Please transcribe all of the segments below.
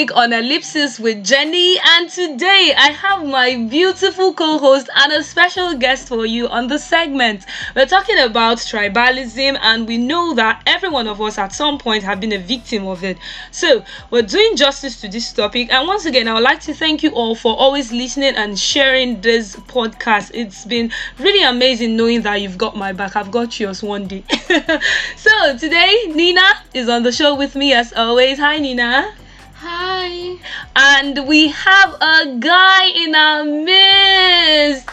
week on Ellipsis with Jenny, and today I have my beautiful co host and a special guest for you on the segment. We're talking about tribalism, and we know that every one of us at some point have been a victim of it. So, we're doing justice to this topic, and once again, I would like to thank you all for always listening and sharing this podcast. It's been really amazing knowing that you've got my back. I've got yours one day. so, today, Nina is on the show with me as always. Hi, Nina. Hi. And we have a guy in our midst.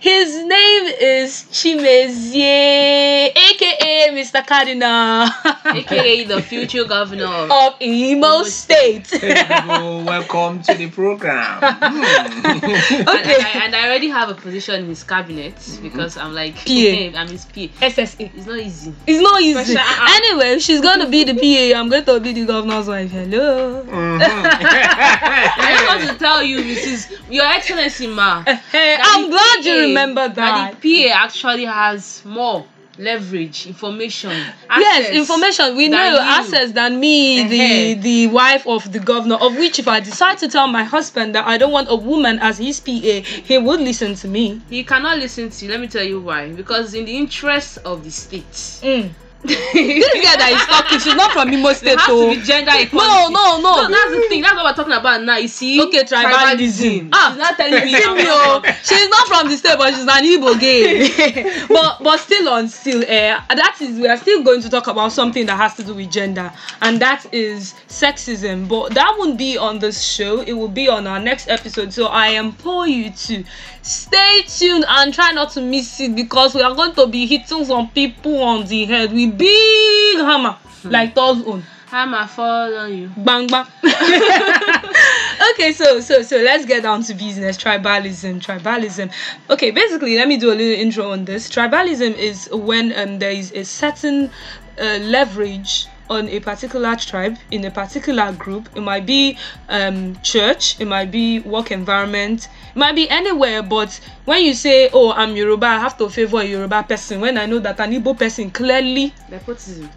His name is Chimezie, Mr. Cardinal AKA the future governor. of Imo State. Hey, people, welcome to the program. Hmm. And, Okay. and, I, and I already have a position in his cabinet because I'm like, PA. I'm his PA. SSA. It's not easy. It's not easy. Uh-uh. Anyway, she's gonna be the PA. I'm going to be the governor's wife. Hello. Mhm. I just want to tell you, Mrs. Your Excellency, ma. Hey, I'm the glad you PA remember that. the PA actually has more leverage, information. Yes, information. We know access than me, the Uh-huh. the wife of the governor. Of which, if I decide to tell my husband that I don't want a woman as his PA, he would listen to me. He cannot listen to you. Let me tell you why. Because in the interest of the state, Mm. This girl that is talking, she's not from Imo State, has to so be gender equality. no, no, no. No, that's the thing. That's what we're talking about now. You see? Okay, tribalism. Ah, She's not telling me. Oh. She's not from the state, but she's an Igbo gay. but but still on still, uh, that is we are still going to talk about something that has to do with gender, and that is sexism. But that won't be on this show. It will be on our next episode. So I implore you to stay tuned and try not to miss it because we are going to be hitting some people on the head with big hammer, like Thor's own. Hammer fall on you. bang bang okay so so so let's get down to business tribalism tribalism. Okay basically let me do a little intro on this. Tribalism is when um, there is a certain uh, leverage on a particular tribe in a particular group it might be um church it might be work environment it might be anywhere but when you say oh i'm yoruba i have to favor a yoruba person when i know that an igbo person clearly Nepotism.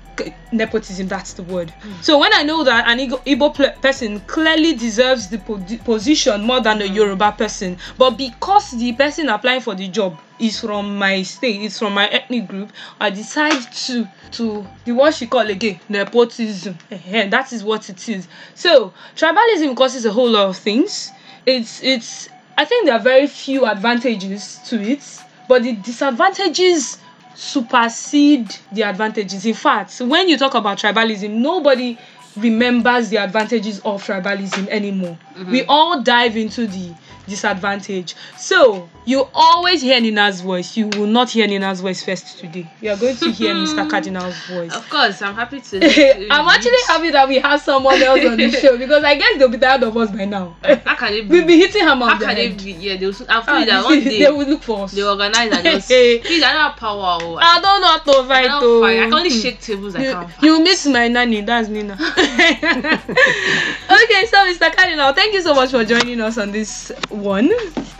Nepotism that's the word. Hmm. So when i know that an igbo, person clearly deserves the po- position more than a hmm. yoruba person but because the person applying for the job is from my state it's from my ethnic group i decide to to the what she call again nepotism. Ehen, that is what it is. So tribalism causes a whole lot of things. It's it's i think there are very few advantages to it but the disadvantages supersede the advantages. In fact, when you talk about tribalism, nobody remembers the advantages of tribalism anymore. Mm-hmm. We all dive into the disadvantage. So you always hear Nina's voice. You will not hear Nina's voice first today. You are going to hear Mr. Cardinal's voice. Of course, I'm happy to. I'm actually happy that we have someone else on the show because I guess they'll be tired of us by now. How can it be? We'll be hitting him How can head. it be? Yeah, they will. I'm Ah, that one day they will look for us. they organize and just. Please, I don't have power. Oh. I I don't know how to fight. cannot oh. I can only shake tables. I you, can't. fight. you miss my nanny, that's Nina. okay, so Mr. Cardinal, thank you so much for joining us on this one,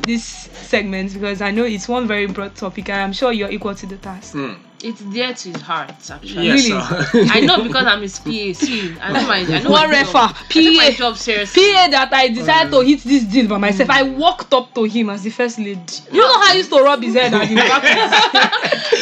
this segment, because I know it's one very broad topic and I'm sure you're equal to the task. Hmm. It's dear to his heart, actually. Yes, Really? sir. I know because I'm his PA. See, I know my. I know One my refer, job. I my PA. job seriously. PA that I decided to uh, hit this deal by myself. I hmm. walked up to him as the first lady. You know how I used to rub his head at the back?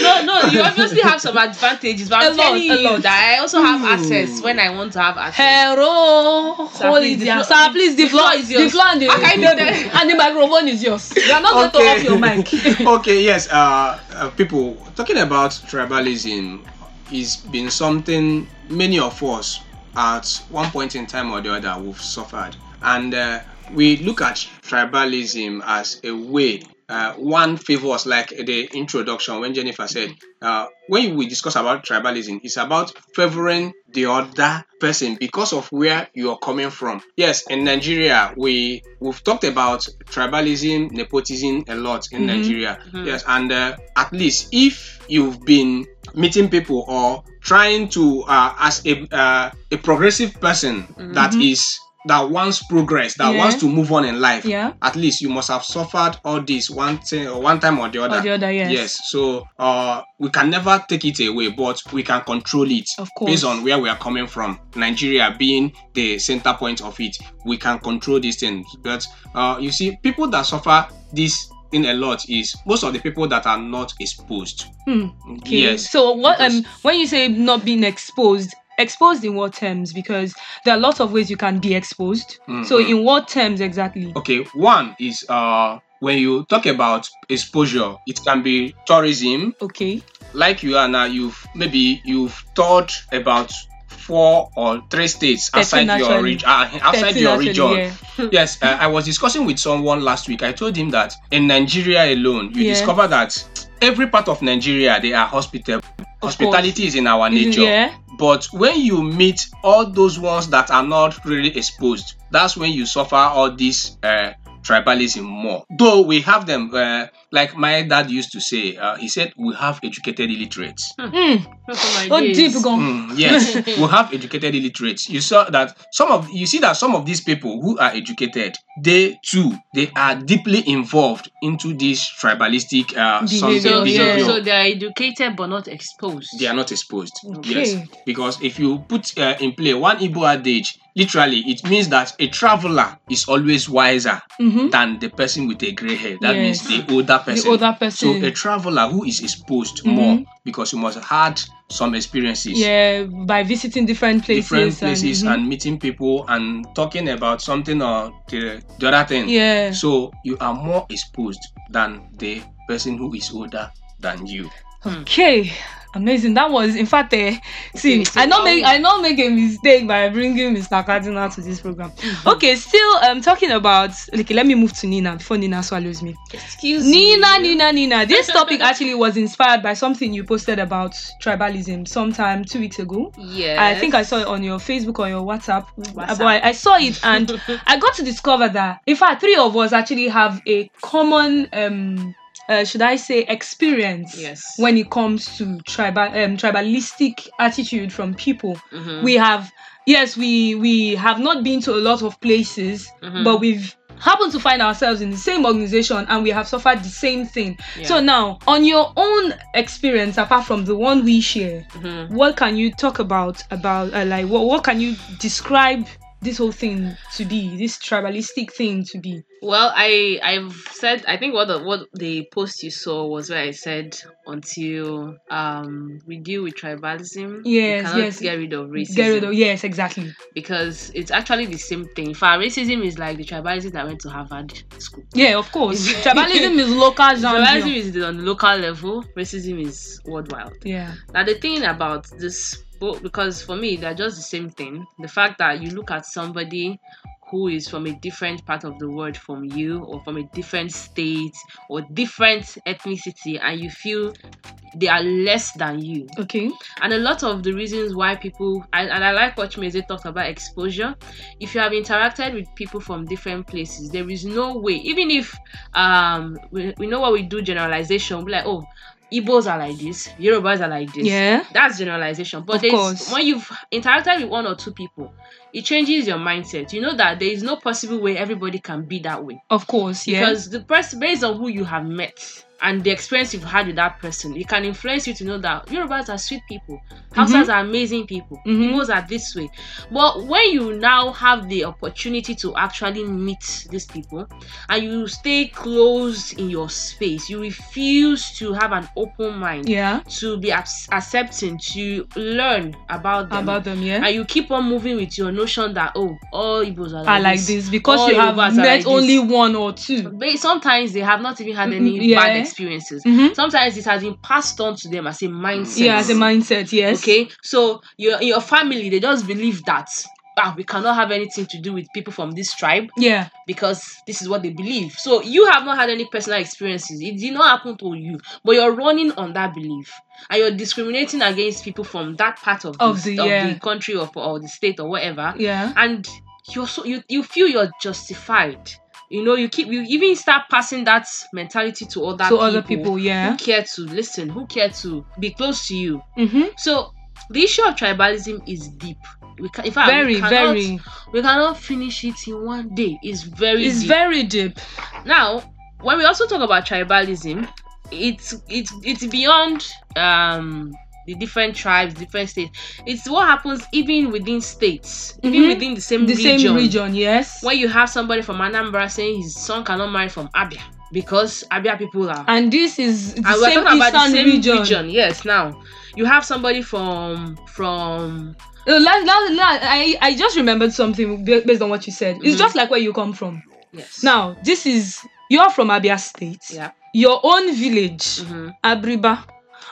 no, no, you obviously have some advantages, but I'm A telling a you lot. that I also have hmm. access when I want to have access. Hello, Sir, hold please, it the floor- Sir, please, the, the floor, floor is the yours. floor and the, How can you do that? and the microphone is yours. You are not going to off your mic. okay, yes. Uh, uh, people talking about tribalism is been something many of us at one point in time or the other we've suffered, and uh, we look at tribalism as a way. Uh, one was like the introduction when Jennifer said, uh, when we discuss about tribalism, it's about favoring the other person because of where you are coming from. Yes, in Nigeria, we we've talked about tribalism, nepotism a lot in Nigeria. Yes, and uh, at least if you've been meeting people or trying to, uh, as a uh, a progressive person that is that wants progress, that Yeah. wants to move on in life, Yeah. at least you must have suffered all this one thing or one time or the other. Or the other, yes. Yes. So uh, we can never take it away, but we can control it Of course. based on where we are coming from. Nigeria being the center point of it, we can control these things. But uh, you see, people that suffer this thing a lot is most of the people that are not exposed. Hmm. Okay. Yes. So what because- um when you say not being exposed, exposed in what terms? Because there are lots of ways you can be exposed. So Mhm. in what terms exactly? Okay, one is uh when you talk about exposure, it can be tourism, Okay. like you are now, you've maybe you've thought about four or three states outside your region, uh, outside your region. yeah. yes, uh, I was discussing with someone last week. I told him that in Nigeria alone, you Yeah. discover that every part of Nigeria they are hospitable. Hospitality is in our Isn't- nature. Yeah. But when you meet all those ones that are not really exposed, that's when you suffer all this uh, tribalism more. Though we have them, uh, like my dad used to say, uh, he said we have educated illiterates. Mm. From my Oh, deep gone. Mm, yes, we have educated illiterates. You saw that some of you see that some of these people who are educated, they too they are deeply involved into this tribalistic uh, something Behavior, So, behavior. so, so they are educated but not exposed. they are not exposed. Okay. Yes, because if you put uh, in play one Igbo adage, literally it means that a traveler is always wiser Mhm. than the person with a grey hair. That Yes. means the older person. older So person. a traveler who is exposed Mhm. more because you must have had some experiences. Yeah, by visiting different places. Different places and, and, mhm. meeting people and talking about something or the, the other thing. yeah. So you are more exposed than the person who is older than you. Okay, amazing. That was, in fact, uh, see, I not make i not make a mistake by bringing Mr. Cardinal to this program. Mm-hmm. Okay, still um talking about. Okay, let me move to Nina before Nina swallows me. Excuse Nina, me. Nina, Nina. nina This topic actually was inspired by something you posted about tribalism sometime two weeks ago. yeah I think I saw it on your Facebook or your WhatsApp. WhatsApp. But I, I saw it and I got to discover that in fact three of us actually have a common um uh, should I say experience Yes. when it comes to tribal um, tribalistic attitude from people. Mhm. We have yes we we have not been to a lot of places Mhm. but we've happened to find ourselves in the same organization and we have suffered the same thing. Yeah. So now on your own experience apart from the one we share Mhm. what can you talk about about uh, like what, what can you describe this whole thing to be this tribalistic thing to be Well, I I've said I think what the what the post you saw was where I said until um we deal with tribalism, Yes, yes. get rid of racism get rid of yes exactly because it's actually the same thing. For racism is like the tribalism that went to Harvard school. yeah of course tribalism is local Tribalism is on the local level. Racism is worldwide. yeah Now the thing about this book, because for me they're just the same thing. The fact that you look at somebody who is from a different part of the world from you, or from a different state, or different ethnicity, and you feel they are less than you. okay And a lot of the reasons why people, and, and I like what Chimezie talked about exposure. If you have interacted with people from different places, there is no way, even if um we, we know what we do generalization, we're like, oh, Igbos are like this, Yorubas are like this. yeah That's generalization. But Of there's- course. when you've interacted with one or two people, it changes your mindset. You know that there is no possible way everybody can be that way. of course yeah Because the person based on who you have met and the experience you've had with that person, it can influence you to know that Yorubas are sweet people, Hausas are amazing people, Mhm. Igbos are this way. But when you now have the opportunity to actually meet these people and you stay closed in your space, you refuse to have an open mind yeah to be ac- accepting, to learn about them. about them yeah and you keep on moving with your notion that oh all Igbos are like, I like this because All you have Yorubas are met like this. only one or two But sometimes they have not even had any yeah. bad experiences. Mhm. Sometimes it has been passed on to them as a mindset. yeah as a mindset yes Okay, so your your family they just believe that ah we cannot have anything to do with people from this tribe yeah because this is what they believe. So you have not had any personal experiences. It did not happen to you, but you're running on that belief and you're discriminating against people from that part of, Of the, the- of the country or, or the state or whatever yeah and you're so you, you feel you're justified you know you keep you even start passing that mentality to other to people other people yeah who care to listen who care to be close to you mm-hmm. so the issue of tribalism is deep we can, in fact, very we cannot, very we cannot finish it in one day. It's very it's deep. very deep now when we also talk about tribalism it's it's it's beyond um the different tribes different states. It's what happens even within states even Mhm. within the same the region same region. yes. When you have somebody from anambra saying his son cannot marry from abia because abia people are and this is the and we're same talking about the same region, region. yes. Now you have somebody from from Uh, last, last, last, I, I just remembered something based on what you said. It's Mhm. just like where you come from. Yes. Now this is you're from abia state. Yeah. Your own village mhm, abriba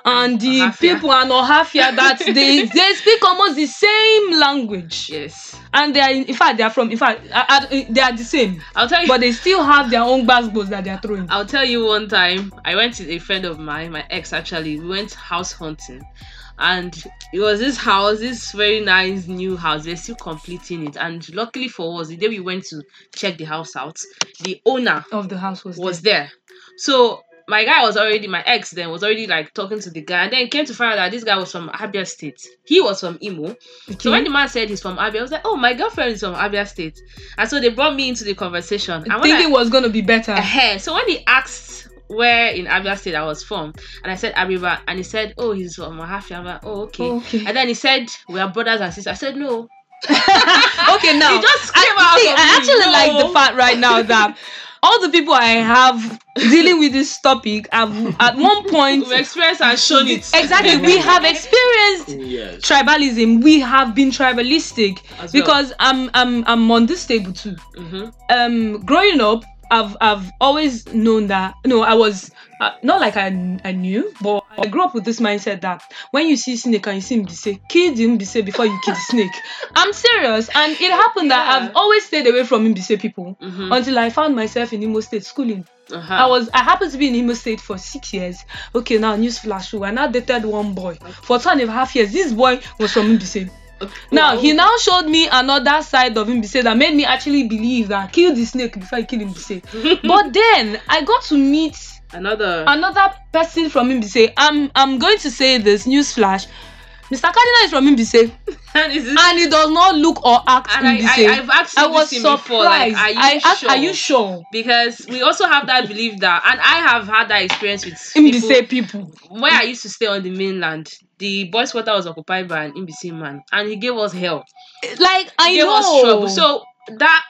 and the Ohafia. people and Ohafia that they they speak almost the same language yes and they are in, in fact they are from in fact uh, uh, they are the same i'll tell you but they still have their own basketballs that they are throwing I'll tell you one time I went to a friend of mine, my ex actually, we went house hunting. And it was this house, this very nice new house. They're still completing it. And luckily for us, the day we went to check the house out, the owner of the house was, was there. there. So my guy was already my ex then was already like talking to the guy and then came to find out that this guy was from Abia State. He was from Imo. So when the man said he's from Abia, I was like, Oh, my girlfriend is from Abia State. And so they brought me into the conversation. And when I- thinking was gonna be better uh So when he asked where in Abia State I was from, and I said Abriba, and he said, "Oh, he's from Mahafia." I'm like, "Oh, okay. okay And then he said, "We are brothers and sisters." I said, "No." okay now He just I, came out see, I me, actually like the fact right now that all the people I have dealing with this topic have at one point We've experienced and shown it. exactly we have experienced Yes. tribalism we have been tribalistic well. because i'm i'm i'm on this table too Mhm. um growing up i've i've always known that no i was uh, not like I, I knew but i grew up with this mindset that when you see snake and you see him say kill the mbise before you kill the snake i'm serious and it happened that Yeah. i've always stayed away from mbise people Mhm. until i found myself in imo state schooling Uh-huh. I was I happened to be in Imo State for six years. Okay, now news flash. I now dated one boy for two and a half years. This boy was from Mbise. Now he now showed me another side of him. Mbise that made me actually believe that kill the snake before you kill Mbise. but then I got to meet another. another person from him. Mbise. I'm I'm going to say this news flash. Mr. Cardinal is from Mbise and is and he does not look or act and I, Mbise. I, I've asked you I was before. Like, surprised. are you I asked, sure? are you sure? Because we also have that belief that, and I have had that experience with Mbise people. people. Where I used to stay on the mainland, the boys' quarter was occupied by an Mbise man, and he gave us hell. Like I He gave know. us trouble. So that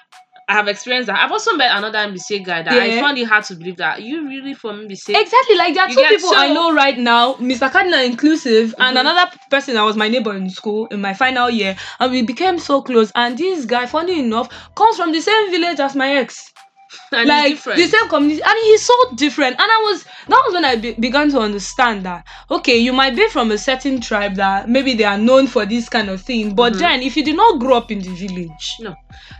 I have experienced that. I've also met another Mbise guy that I found it hard to believe that you really from Mbise. Exactly, like there are You two people I know right now, Mr. Cardinal inclusive, and Mhm. another person that was my neighbor in school in my final year, and we became so close. And this guy, funny enough, comes from the same village as my ex, and like the same community, and he's so different. And I was that was when I be- began to understand that okay, you might be from a certain tribe that maybe they are known for this kind of thing, but Mhm. then if you did not grow up in the village, No.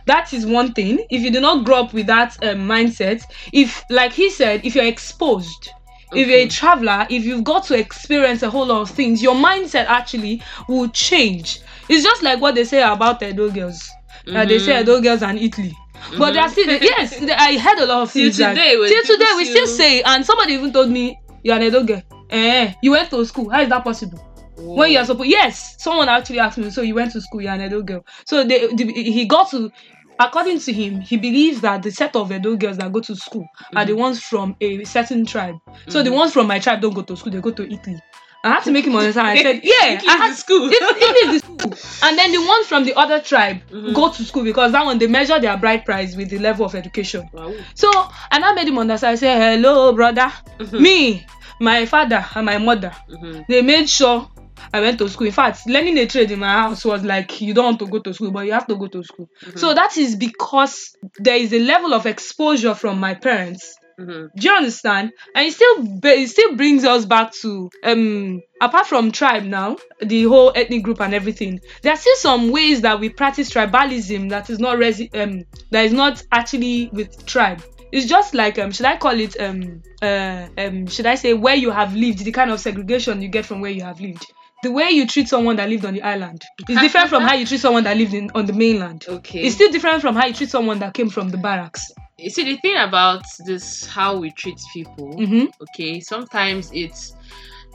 that is one thing. If you did not grow up with that um, mindset, if like he said, if you're exposed if you're a traveler, if you've got to experience a whole lot of things, your mindset actually will change. It's just like what they say about Edo girls. Uh, they say Mhm. Edo girls and Italy. But they're still yes. I heard a lot of Till things. like- today, when till today, we still say, and somebody even told me, "You're an Edo girl. Eh, you went to school. How is that possible? When you're supposed, yes, someone actually asked me. So you went to school. You're an Edo girl. So they, the, he got to." According to him, he believes that the set of Edo girls that go to school are the ones from a certain tribe. So the Mhm. ones from my tribe don't go to school; they go to Italy. I had to make him understand. I said, "Yeah, I had school. Is the school." And then the ones from the other tribe Mhm. go to school because that one they measure their bride price with the level of education. Wow. So and I made him understand. I said, "Hello, brother. Mhm. Me, my father, and my mother. Mhm. They made sure." I went to school. In fact, learning a trade in my house was like you don't want to go to school, but you have to go to school. Mhm. So that is because there is a level of exposure from my parents Mhm. do you understand? And it still it still brings us back to um apart from tribe now, the whole ethnic group and everything. There are still some ways that we practice tribalism that is not resi- um that is not actually with tribe. It's just like um should I call it um uh um should I say where you have lived, the kind of segregation you get from where you have lived. The way you treat someone that lived on the island is different from how you treat someone that lived in on the mainland. Okay. It's still different from how you treat someone that came from the barracks. You see the thing about this how we treat people Mm-hmm. okay sometimes it's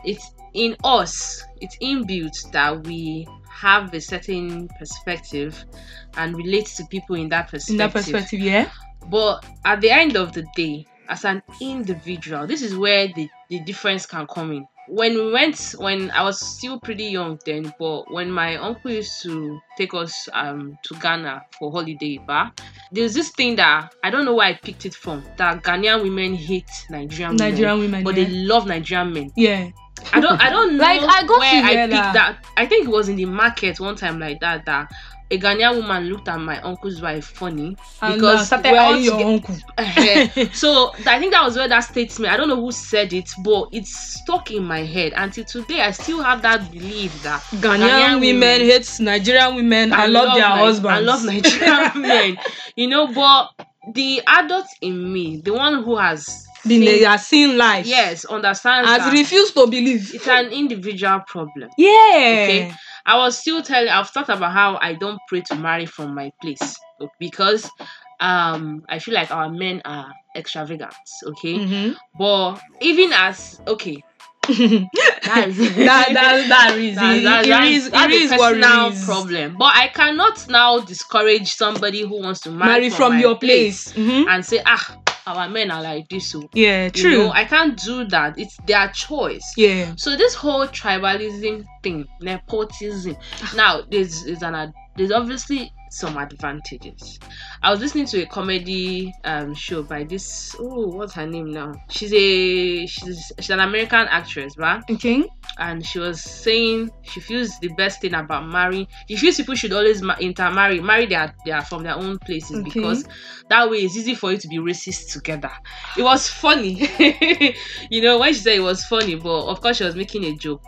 it's in us it's inbuilt that we have a certain perspective and relate to people in that perspective. In that perspective, yeah. But at the end of the day, as an individual, this is where the, the difference can come in. When we went, when I was still pretty young then, but when my uncle used to take us um to Ghana for holiday, but there's this thing that I don't know where I picked it from. That Ghanaian women hate Nigerian, Nigerian women, women, but yeah. they love Nigerian men. Yeah. I don't I don't know Like, I got where I picked that. that. I think it was in the market one time like that that a Ghanaian woman looked at my uncle's wife funny And uh, because started we're all your uncle. So I think that was where that statement. I don't know who said it, but it's stuck in my head until today. I still have that belief that Ghanaian women hate Nigerian women I love, their Ni- husbands. I love Nigerian men, you know. But the adult in me, the one who has Been seen- are seeing life. yes, understands Has refused to believe. it's an individual problem. Yeah. Okay. I was still telling I've talked about how I don't pray to marry from my place because um I feel like our men are extravagant, okay? Mhm. But even as okay, that's that that that is that- that- it that's- is it a is what it personal problem. But I cannot now discourage somebody who wants to marry, Marry from my your place. Mhm. and say ah our men are like this so Yeah, you true. know, I can't do that. It's their choice. yeah. So this whole tribalism thing, nepotism. Ah. Now there's there's an there's obviously some advantages. I was listening to a comedy um show by this oh what's her name now? She's a she's she's an American actress, right? Okay. And she was saying she feels the best thing about marrying. She feels people should always ma- intermarry, marry their their from their own places Okay. because that way it's easy for you to be racist together. It was funny, you know, when she said it was funny, but of course she was making a joke.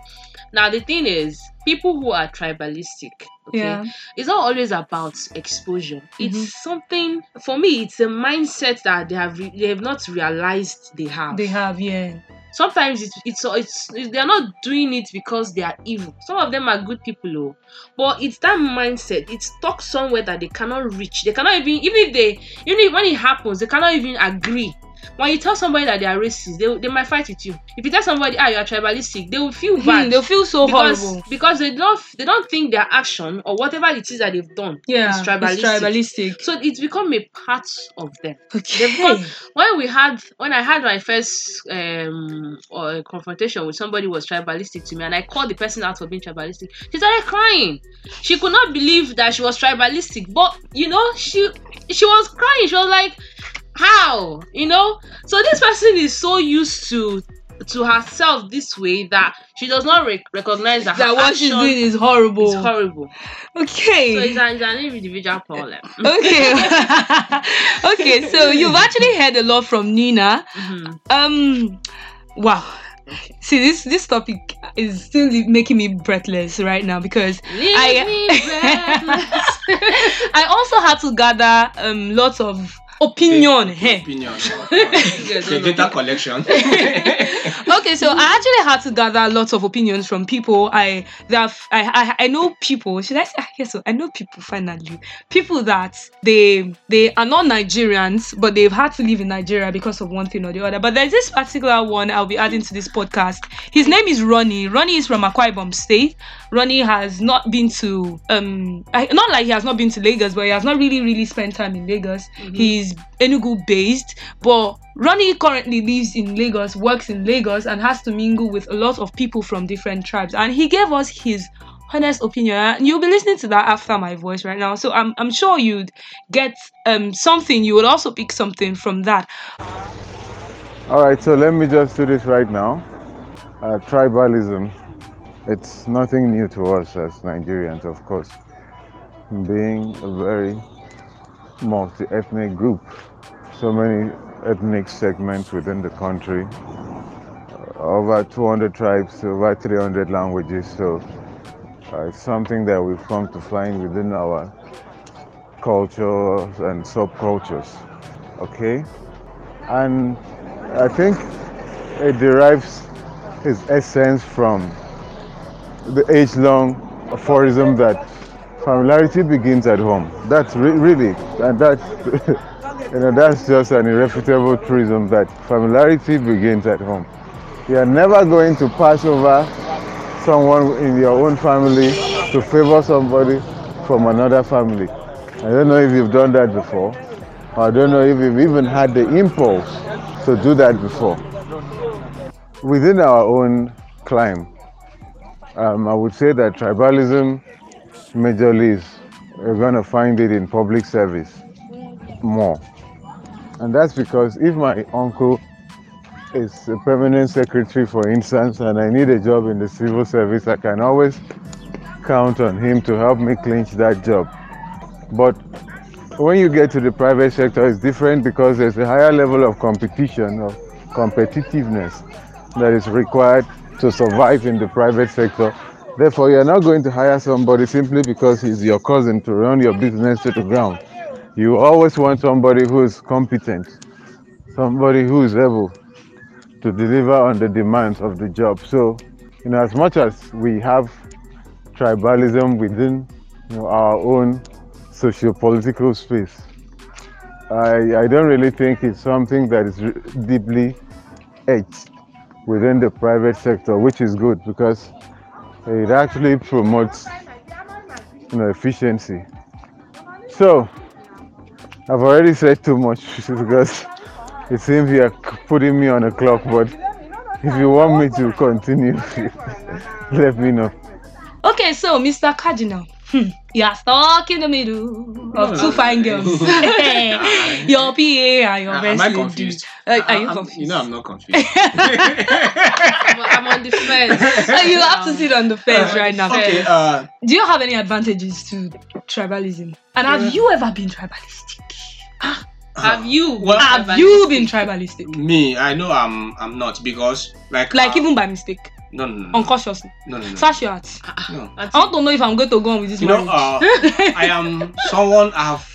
Now the thing is, people who are tribalistic, okay, Yeah. it's not always about exposure. It's mm-hmm. something for me. It's a mindset that they have re- they have not realized they have. They have, yeah. Sometimes it's it's it's, it's they're not doing it because they are evil. Some of them are good people, oh, but it's that mindset. It's stuck somewhere that they cannot reach. They cannot even even if they even if, when it happens, they cannot even agree. When you tell somebody that they are racist, they, they might fight with you. If you tell somebody, ah, you are tribalistic, they will feel bad Hmm, they feel so because horrible. because they don't they don't think their action or whatever it is that they've done Yeah. is tribalistic. It's tribalistic. So it's become a part of them. Okay. become- When we had when I had my first um or confrontation with somebody who was tribalistic to me, and I called the person out for being tribalistic, she started crying. She could not believe that she was tribalistic, but you know she she was crying. She was like, "How?" You know. So this person is so used to to herself this way that she does not rec- recognize that, that what she's doing is horrible. is horrible. Okay. So it's, a, it's an individual problem. okay. okay, so you've actually heard a lot from Nina. Mhm. Um wow. Okay. See this this topic is still making me breathless right now because Leave I-. I also had to gather um lots of opinion here. Opinion. Yes, the no, no, data collection. okay, so I actually had to gather lots of opinions from people. I that I, I I know people. Should I say? Yes, so I know people. Finally, people that they they are not Nigerians, but they've had to live in Nigeria because of one thing or the other. But there's this particular one I'll be adding to this podcast. His name is Ronnie. Ronnie is from Akwa Ibom State. Ronnie has not been to um I, not like he has not been to Lagos, but he has not really really spent time in Lagos. He's Enugu based, but Ronnie currently lives in Lagos, works in Lagos, and has to mingle with a lot of people from different tribes. And he gave us his honest opinion. And you'll be listening to that after my voice right now. So I'm I'm sure you'd get um something. You would also pick something from that. All right, so let me just do this right now. Uh, tribalism, it's nothing new to us as Nigerians, of course. Being a very multi ethnic group, so many ethnic segments within the country, uh, over 200 tribes, over 300 languages, so uh, it's something that we've come to find within our cultures and subcultures, okay? And I think it derives its essence from the age-long aphorism that familiarity begins at home. That's re- really, and that's you know that's just an irrefutable truism that familiarity begins at home. You are never going to pass over someone in your own family to favor somebody from another family. I don't know if you've done that before. Or I don't know if you've even had the impulse to do that before. Within our own climb, um, I would say that tribalism majorly is you're going to find it in public service more. And that's because if my uncle is a permanent secretary, for instance, and I need a job in the civil service, I can always count on him to help me clinch that job. But when you get to the private sector, it's different because there's a higher level of competition, of competitiveness that is required to survive in the private sector. Therefore, you're not going to hire somebody simply because he's your cousin to run your business to the ground. You always want somebody who is competent, somebody who is able to deliver on the demands of the job. So, you know, as much as we have tribalism within you know, our own socio-political space, I, I don't really think it's something that is deeply etched within the private sector, which is good because it actually promotes you know, efficiency. So, I've already said too much because it seems you're putting me on a clock, but if you want me to continue, let me know. Okay, so Mr. Cardinal, hmm, you are stuck in the middle of two fine girls. your PA and your best am I confused? Uh, are you I'm- confused? You know, I'm not confused. I'm, I'm on the fence. You have to sit on the fence Uh, right now. Okay, uh, Do you have any advantages to tribalism? And have you ever been tribalistic? Have you? Well, Have you been tribalistic? me, I know I'm I'm not because like Like uh, even by mistake, no no no unconsciously. no no no. Sash your heart. no. I want to know if I'm going to go on with this You know, uh, I am someone I've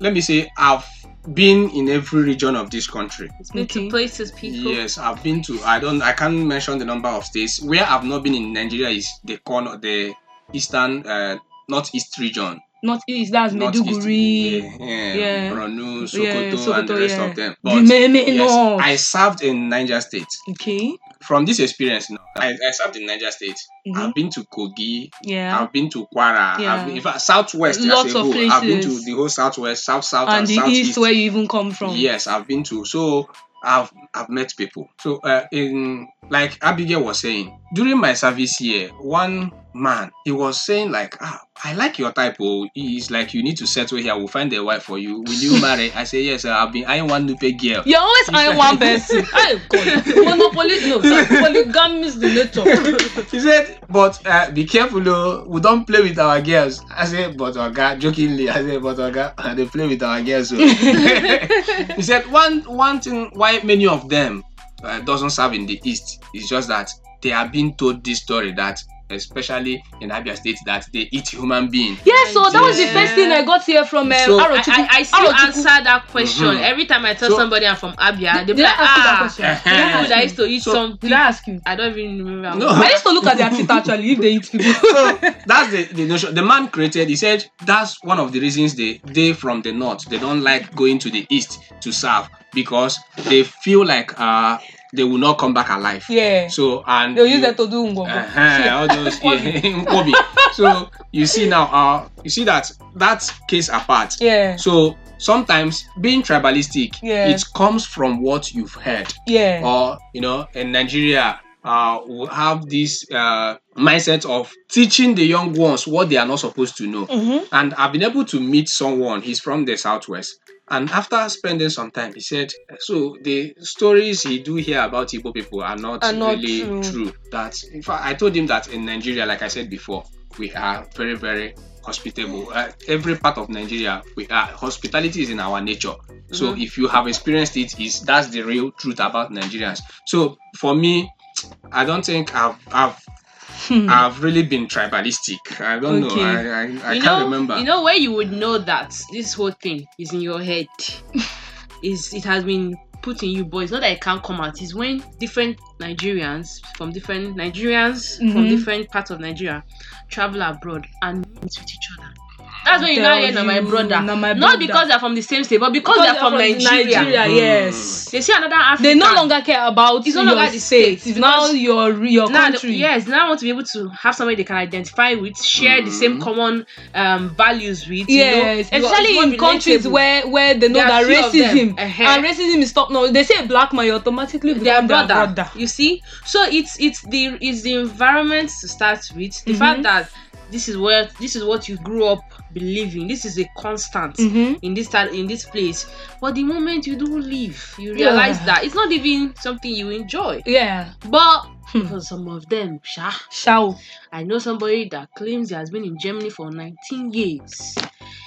let me say I've been in every region of this country. It's been Okay. to places, people. Yes, I've been to. I don't. I can't mention the number of states where I've not been in Nigeria. Is the corner, the eastern, uh, northeast region. Not east, that's Northeast, Maiduguri. yeah, yeah, yeah. Borno, Sokoto, Yeah, and the Sokoto, rest yeah. of them. The Meme yes, North. I served in Niger State. Okay. From this experience, now, I, I served in Niger State. Mhm. I've been to Kogi. Yeah. I've been to Kwara. Yeah. I've been, in fact, southwest Lots of whole. I've been to the whole southwest, south, south, and and, the southeast. east where you even come from. Yes, I've been to. So I've I've met people. So uh, in like Abigail was saying during my service here, one man he was saying like, ah, I like your type. Oh, he's like, you need to settle here. We'll find a wife for you. Will you marry? I say yes. I've been eyeing one nupe girl. You're always eyeing one person. God. Monopoly, no, polygamy is the nature. He said, but uh, be careful, oh, we don't play with our girls. I said, but Oga, jokingly, I said, but Oga, they play with our girls. oh." he said, one one thing why many of them uh, doesn't serve in the east is just that they are being told this story that, especially in Abia State, that they eat human being. Yeah, so that was the first thing I got here from um, So, I, Arochukwu. I, I still Arochukwu. answer that question Mhm. every time I tell So- somebody I'm from Abia. They be Did I like, ask that ah, question? Did I people that used to eat So- some. Did I ask you? I don't even remember. No. I used to look at their teeth actually if they eat people. so that's the, the notion the man created he said that's one of the reasons they they from the north they don't like going to the east to serve because they feel like uh they will not come back alive yeah. so and They'll use that to do uh-huh, all those yeah, so you see now uh you see that that case apart Yeah. so sometimes being tribalistic Yeah. it comes from what you've heard Yeah. or you know in nigeria uh, we have this uh, mindset of teaching the young ones what they are not supposed to know Mhm. and i've been able to meet someone he's from the southwest and after spending some time he said so the stories he do hear about igbo people are not Are not really true. that in fact i told him that in nigeria like i said before we are very very hospitable. Uh, every part of nigeria we are hospitality is in our nature. So if you have experienced it is that's the real truth about nigerians. So for me i don't think i've i've Hmm. I've really been tribalistic. I don't Okay. know. I I, I you can't know, remember. You know where you would know that this whole thing is in your head. is it has been put in you, but it's not that it can't come out. It's when different Nigerians from different Nigerians from Mhm. different parts of Nigeria travel abroad and meet with each other. That's when you now Tell hear na my brother. na my Not because they're from the same state, but because, they're from, Nigeria. Nigeria, Mm. yes. They see another African. They no longer care about It's no your longer the state. state, It's now your your now, country. yes, now I want to be able to have somebody they can identify with, share the same common um, values with. Yes, you know, especially it's more in countries where where they know that few of them. racism Uh-huh. and racism is top notch. They say black man, you automatically their become brother. their brother. You see, so it's it's the it's the environment to start with. The Mhm. fact that this is where this is what you grew up believing. This is a constant Mhm. in this time in this place. But the moment you do leave, you realize Yeah. that it's not even something you enjoy. Yeah, But Hmm. for some of them, sha, shall I know somebody that claims he has been in Germany for 19 years.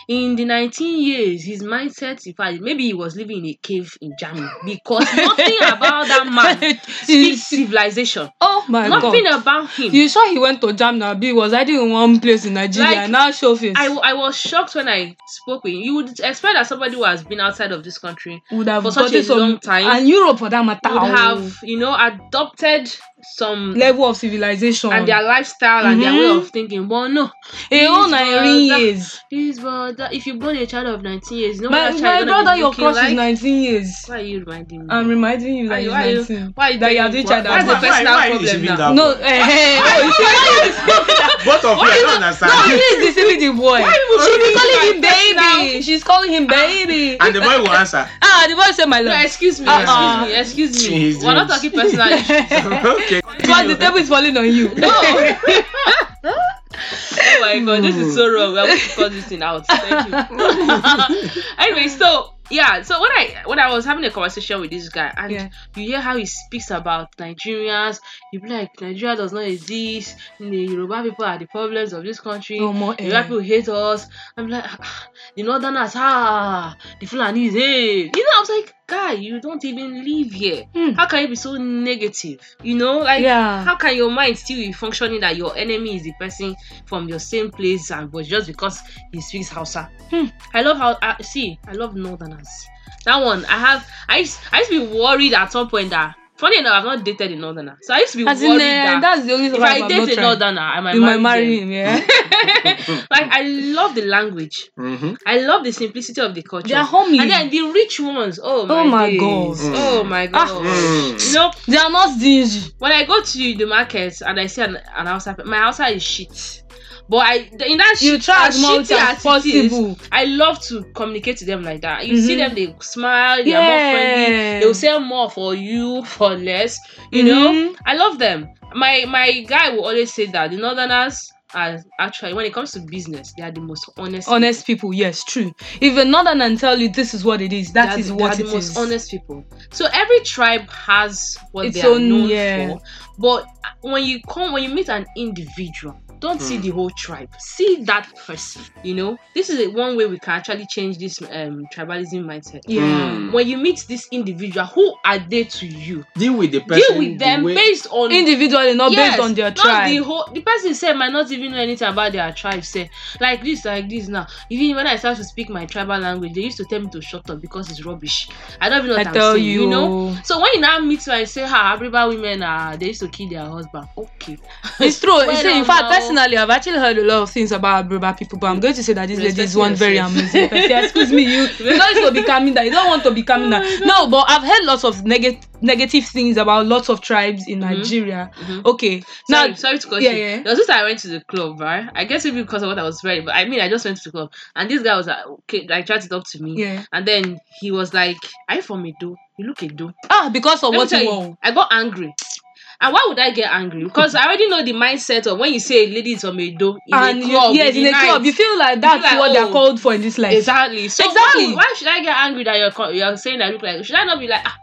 In the 19 years, his mindset, in fact, maybe he was living in a cave in Germany because nothing about that man speaks civilization. Oh my nothing god. about him. You sure he went to Jamna? B was hiding in one place in Nigeria Like, and now show face. I, I was shocked when I spoke with him. You would expect that somebody who has been outside of this country would have for such a some long time and Europe for that matter would oh, have, you know, adopted some level of civilization and their lifestyle and their way Mhm. of thinking. But no, a whole This nine brother- years. this brother, if you born a child of 19 years, you know My, what my child gonna be brother, your looking crush like? is 19 years. Why are you reminding me? I'm reminding you that Why- he's why you- 19. why you that you are telling- doing child why- Why, That's the why, personal why are you problem now. that No, boy? Eh, eh, eh, you see, why you deceiving Both of you, I don't understand. No, she's deceiving the boy. would She's calling him baby. She's calling him baby. and the boy will answer. Ah, the boy said my love. excuse me, excuse ah, ah. me, excuse me. We're not talking personal issues. okay. Why the table is falling on you? No. oh my god, this is so wrong. We have to cut this thing out. Thank you. anyway, so yeah, so when I when I was having a conversation with this guy and Yeah. you hear how he speaks about Nigerians, you be like Nigeria does not exist. The Yoruba people are the problems of this country. No more. Yoruba people hate us. I'm like "Ah, the Northerners, ah, the Fulanis, hey. You know, I was like, guy, you don't even live here. Hmm. How can you be so negative? You know, like Yeah. how can your mind still be functioning that your enemy is the person from your same place and but just because he speaks Hausa? Hmm. I love how I see. I love Northerners. That one I have. I I used to be worried at some point that funny enough I've not dated a Northerner, so I used to be As in, worried uh, that that's the only if I I'm not date a. Northerner, I might You might marry, marry him, yeah. like I love the language. Mm-hmm. I love the simplicity of the culture. They are homely. And then the rich ones. Oh my, Oh my days. God. Oh my god. Mm. You know, They are not stingy. when I go to the market and I see an, an house, my outside is shit. But I in that You shit, try as much as it is, possible. I love to communicate to them like that. You see Mhm. them, they smile, they are more friendly. Yeah. They'll sell more for you for less. You know, Mhm. I love them. My my guy will always say that the Northerners are actually when it comes to business, they are the most honest. Honest people, yes, true. If a northern and tell you this is what it is, that is the- what they are the most is. honest people. So every tribe has what Its they are own, known yeah. for. But when you come, when you meet an individual, don't see Hmm. the whole tribe. See that person. You know, this is a, one way we can actually change this um tribalism mindset. Yeah. Mm. When you meet this individual, who are they to you? Deal with the person. Deal with them the based on Individually, not Yes, based on their not tribe. the whole the person said might not even know anything about their tribe. Say like this, like this now. Even when I start to speak my tribal language, they used to tell me to shut up because it's rubbish. I don't even know I what I'm tell saying. you, You know. So when you now meet me and say, "Ha, Abriba women are they used to kill their husband." Okay. It's true. Well You see, in fact, now. Personally, I've actually heard a lot of things about Aruba people, but I'm going to say that this lady is one very amazing person. Excuse me, you you don't need to be coming down. You don't want to be coming Oh down. No, but I've heard lots of negative negative things about lots of tribes in Nigeria. Mhm. Okay, Sorry, now sorry to cut yeah, you. yeah. There was this I went to the club, right? I guess maybe because of what I was wearing, but I mean, I just went to the club, and this guy was like, okay, like tried to talk to me, yeah. and then he was like, "Are you from Edo? You look Edo." Ah, because of Let what you want. I got angry. And why would I get angry? Because I already know the mindset of when you say a lady is from Edo in And a club. yes, in the a club, you feel like that's like, what they're oh, called for in this life. Exactly. So Exactly. Why, should I get angry that you're you're saying I look like? Should I not be like? Ah,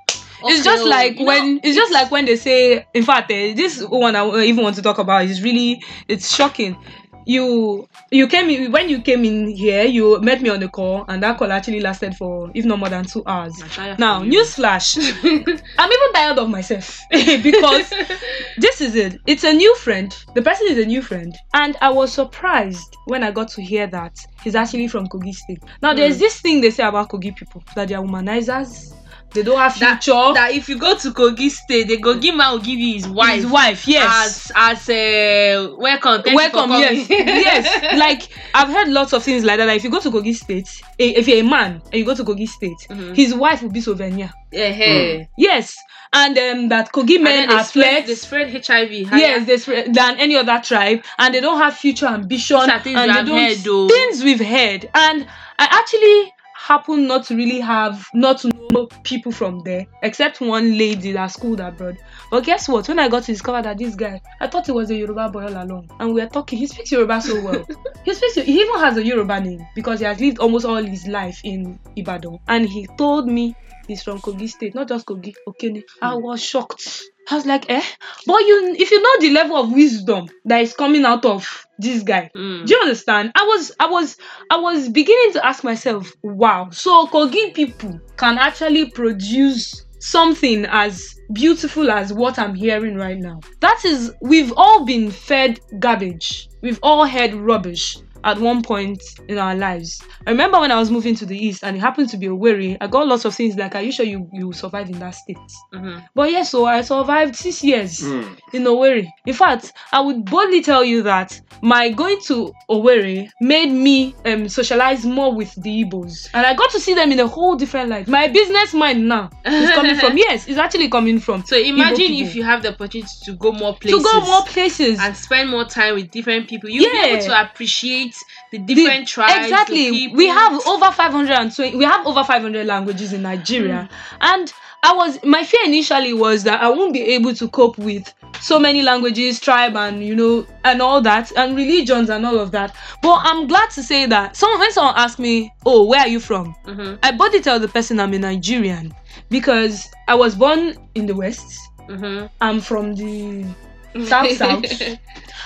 it's just oh, like when know, it's just like when they say in fact eh, this one i even want to talk about is really it's shocking you you came in when you came in here you met me on the call and that call actually lasted for if not more than two hours. Now newsflash. I'm even tired of myself. Because this is it. It's a new friend. The person is a new friend. And i was surprised when i got to hear that he's actually from kogi state. Now there's Hmm. this thing they say about kogi people that they are womanizers They don't have that, future. that if you go to Kogi State, the Kogi man will give you his wife. His wife, yes. As as a welcome. Welcome, yes, yes. Like I've heard lots of things like that. Like if you go to Kogi State, if you're a man and you go to Kogi State, Mhm. his wife will be souvenir. Eh-heh. Yes, and um, that Kogi men are spread, they spread HIV. higher. Yes, they spread than any other tribe, and they don't have future ambition. Things and they don't heard, things we've heard, and I actually happen not to really have not to know people from there, except one lady that schooled abroad. But guess what? When I got to discover that this guy, I thought he was a Yoruba boy all along, and we were talking. He speaks Yoruba so well. he speaks. He even has a Yoruba name because he has lived almost all his life in Ibadan, and he told me he's from Kogi State, not just Kogi, Okene. I was shocked. I was like, eh? But you, if you know the level of wisdom that is coming out of this guy, Mm. do you understand? I was, I was, I was beginning to ask myself, wow. So Kogi people can actually produce something as beautiful as what I'm hearing right now. That is, we've all been fed garbage. We've all heard rubbish at one point in our lives. I remember when I was moving to the east and it happened to be Owerri. I got lots of things like, are you sure you, you survived in that state? Mhm. But yes, so I survived six years Mm. in Owerri. In fact, I would boldly tell you that my going to Owerri made me um, socialize more with the Igbos, and I got to see them in a whole different light. My business mind now is coming from yes, it's actually coming from So imagine if you have the opportunity to go more places. to go more places. and spend more time with different people. You'll be able to appreciate the The- different tribes. exactly. We have over 520 we have over 500 languages in nigeria. And i was my fear initially was that i won't be able to cope with so many languages tribe and you know and all that and religions and all of that. But i'm glad to say that someone when someone asked me oh where are you from? Mhm, i boldly tell the person i'm a nigerian because i was born in the west. Mhm. i'm from the South, south.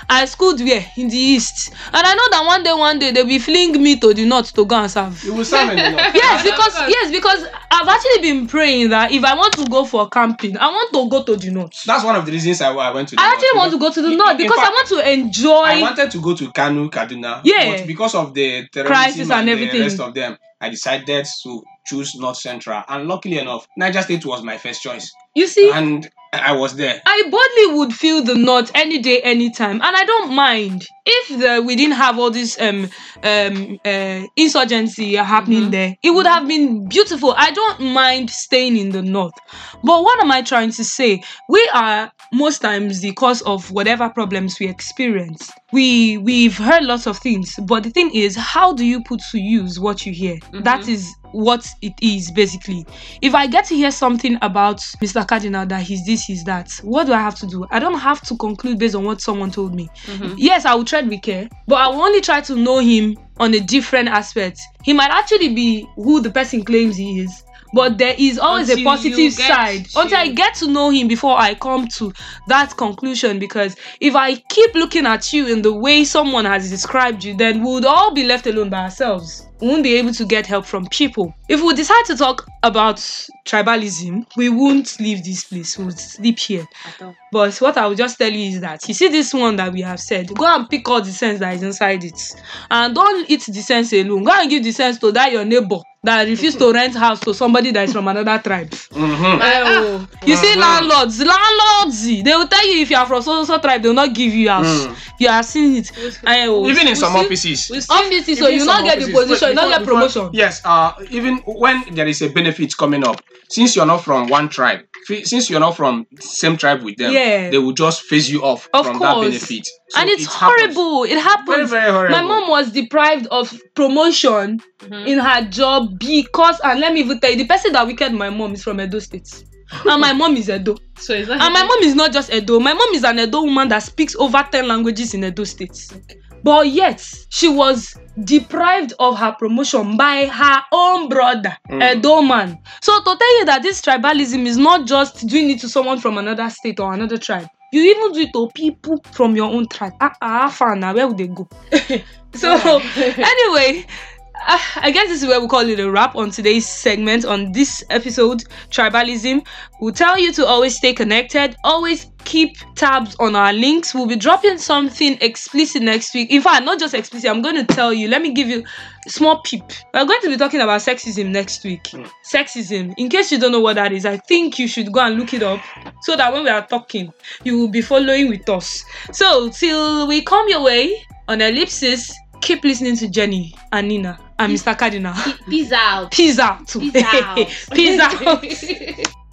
I schooled where in the east, and I know that one day, one day they'll be fling me to the north to go and serve. You will serve in the north. Yes, because yes, because I've actually been praying that if I want to go for camping, I want to go to the north. That's one of the reasons I, I went to. The I north, actually want to go to the north because I want to enjoy. I wanted to go to Kano, Kaduna. Yeah. But because of the terrorism Crisis and and, everything. the rest of them, I decided to choose North Central. And luckily enough, Niger State was my first choice. you see, And I was there. I boldly would feel the knot any day, anytime, and I don't mind if the we didn't have all this um um uh, insurgency happening Mhm. there. It would have been beautiful. I don't mind staying in the north, but what am I trying to say? We are most times the cause of whatever problems we experience. We we've heard lots of things, but the thing is, how do you put to use what you hear? That is what it is basically. If I get to hear something about Mr. Cardinal that he's this, he's that, what do I have to do? I don't have to conclude based on what someone told me. Mhm. Yes, I will tread with care, but I will only try to know him on a different aspect. He might actually be who the person claims he is. But there is always Until a positive side to- until I get to know him before I come to that conclusion. Because if I keep looking at you in the way someone has described you, then we would all be left alone by ourselves. We won't be able to get help from people. If we decide to talk about tribalism, we won't leave this place. We'll sleep here. At all. But what I will just tell you is that you see this one that we have said, go and pick all the sense that is inside it. And don't eat the sense alone. Go and give the sense to that your neighbor that refuse to rent house to somebody that is from another tribe. Mhm. Eh, oh. You see Mhm. landlords, landlords, they will tell you if you are from so so tribe, they will not give you house. Mm. You are seeing it. Oh. Even in We some see- offices. Offices, so you some not get the offices, position, you not before- get before- promotion. Yes, uh, even when there is a benefit coming up, since you're not from one tribe, since you're not from same tribe with them, Yeah. they will just phase you off Of from that course. benefit. So and it's it happens. horrible. It Very, happens. very horrible. My mom was deprived of promotion Mhm. in her job because, and let me even tell you, the person that wicked my mom is from Edo State. and my mom is Edo. So it's not And my mom is not just Edo. My mom is an Edo woman that speaks over 10 languages in Edo State. But yet, she was deprived of her promotion by her own brother, Mm. Edo man. So to tell you that this tribalism is not just doing it to someone from another state or another tribe. You even do it to people from your own tribe. Ah, ah, far now, where would they go? so, anyway, Ah, I guess this is where we call it a wrap on today's segment on this episode, tribalism. We'll tell you to always stay connected, always keep tabs on our links. We'll be dropping something explicit next week. In fact, not just explicit, I'm going to tell you. Let me give you a small peep. We're going to be talking about sexism next week. Hmm. Sexism. In case you don't know what that is, I think you should go and look it up so that when we are talking, you will be following with us. So, till we come your way on Ellipsis, keep listening to Jenny and Nina and Mr. Cardinal. Peace out. Peace out. Peace out. Peace out.